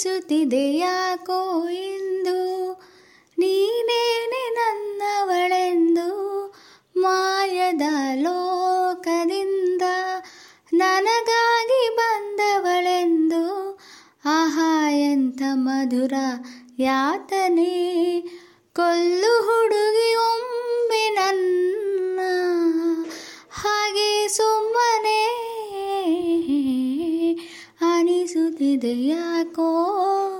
ಅನಿಸುತ್ತಿದೆ ಯಾಕೋ ಇಂದು? ನೀನೇನೆ ನನ್ನವಳೆಂದು? ಮಾಯದ ಲೋಕದಿಂದ ನನಗಾಗಿ ಬಂದವಳೆಂದು? ಆಹಾ, ಎಂಥ ಮಧುರ ಯಾತನೆ. ಕೊಲ್ಲು ಹುಡುಗಿ ಒಮ್ಮೆ ನನ್ನ ಹಾಗೆ ಸುಮ್ಮನೆ 牛仔的阿哥。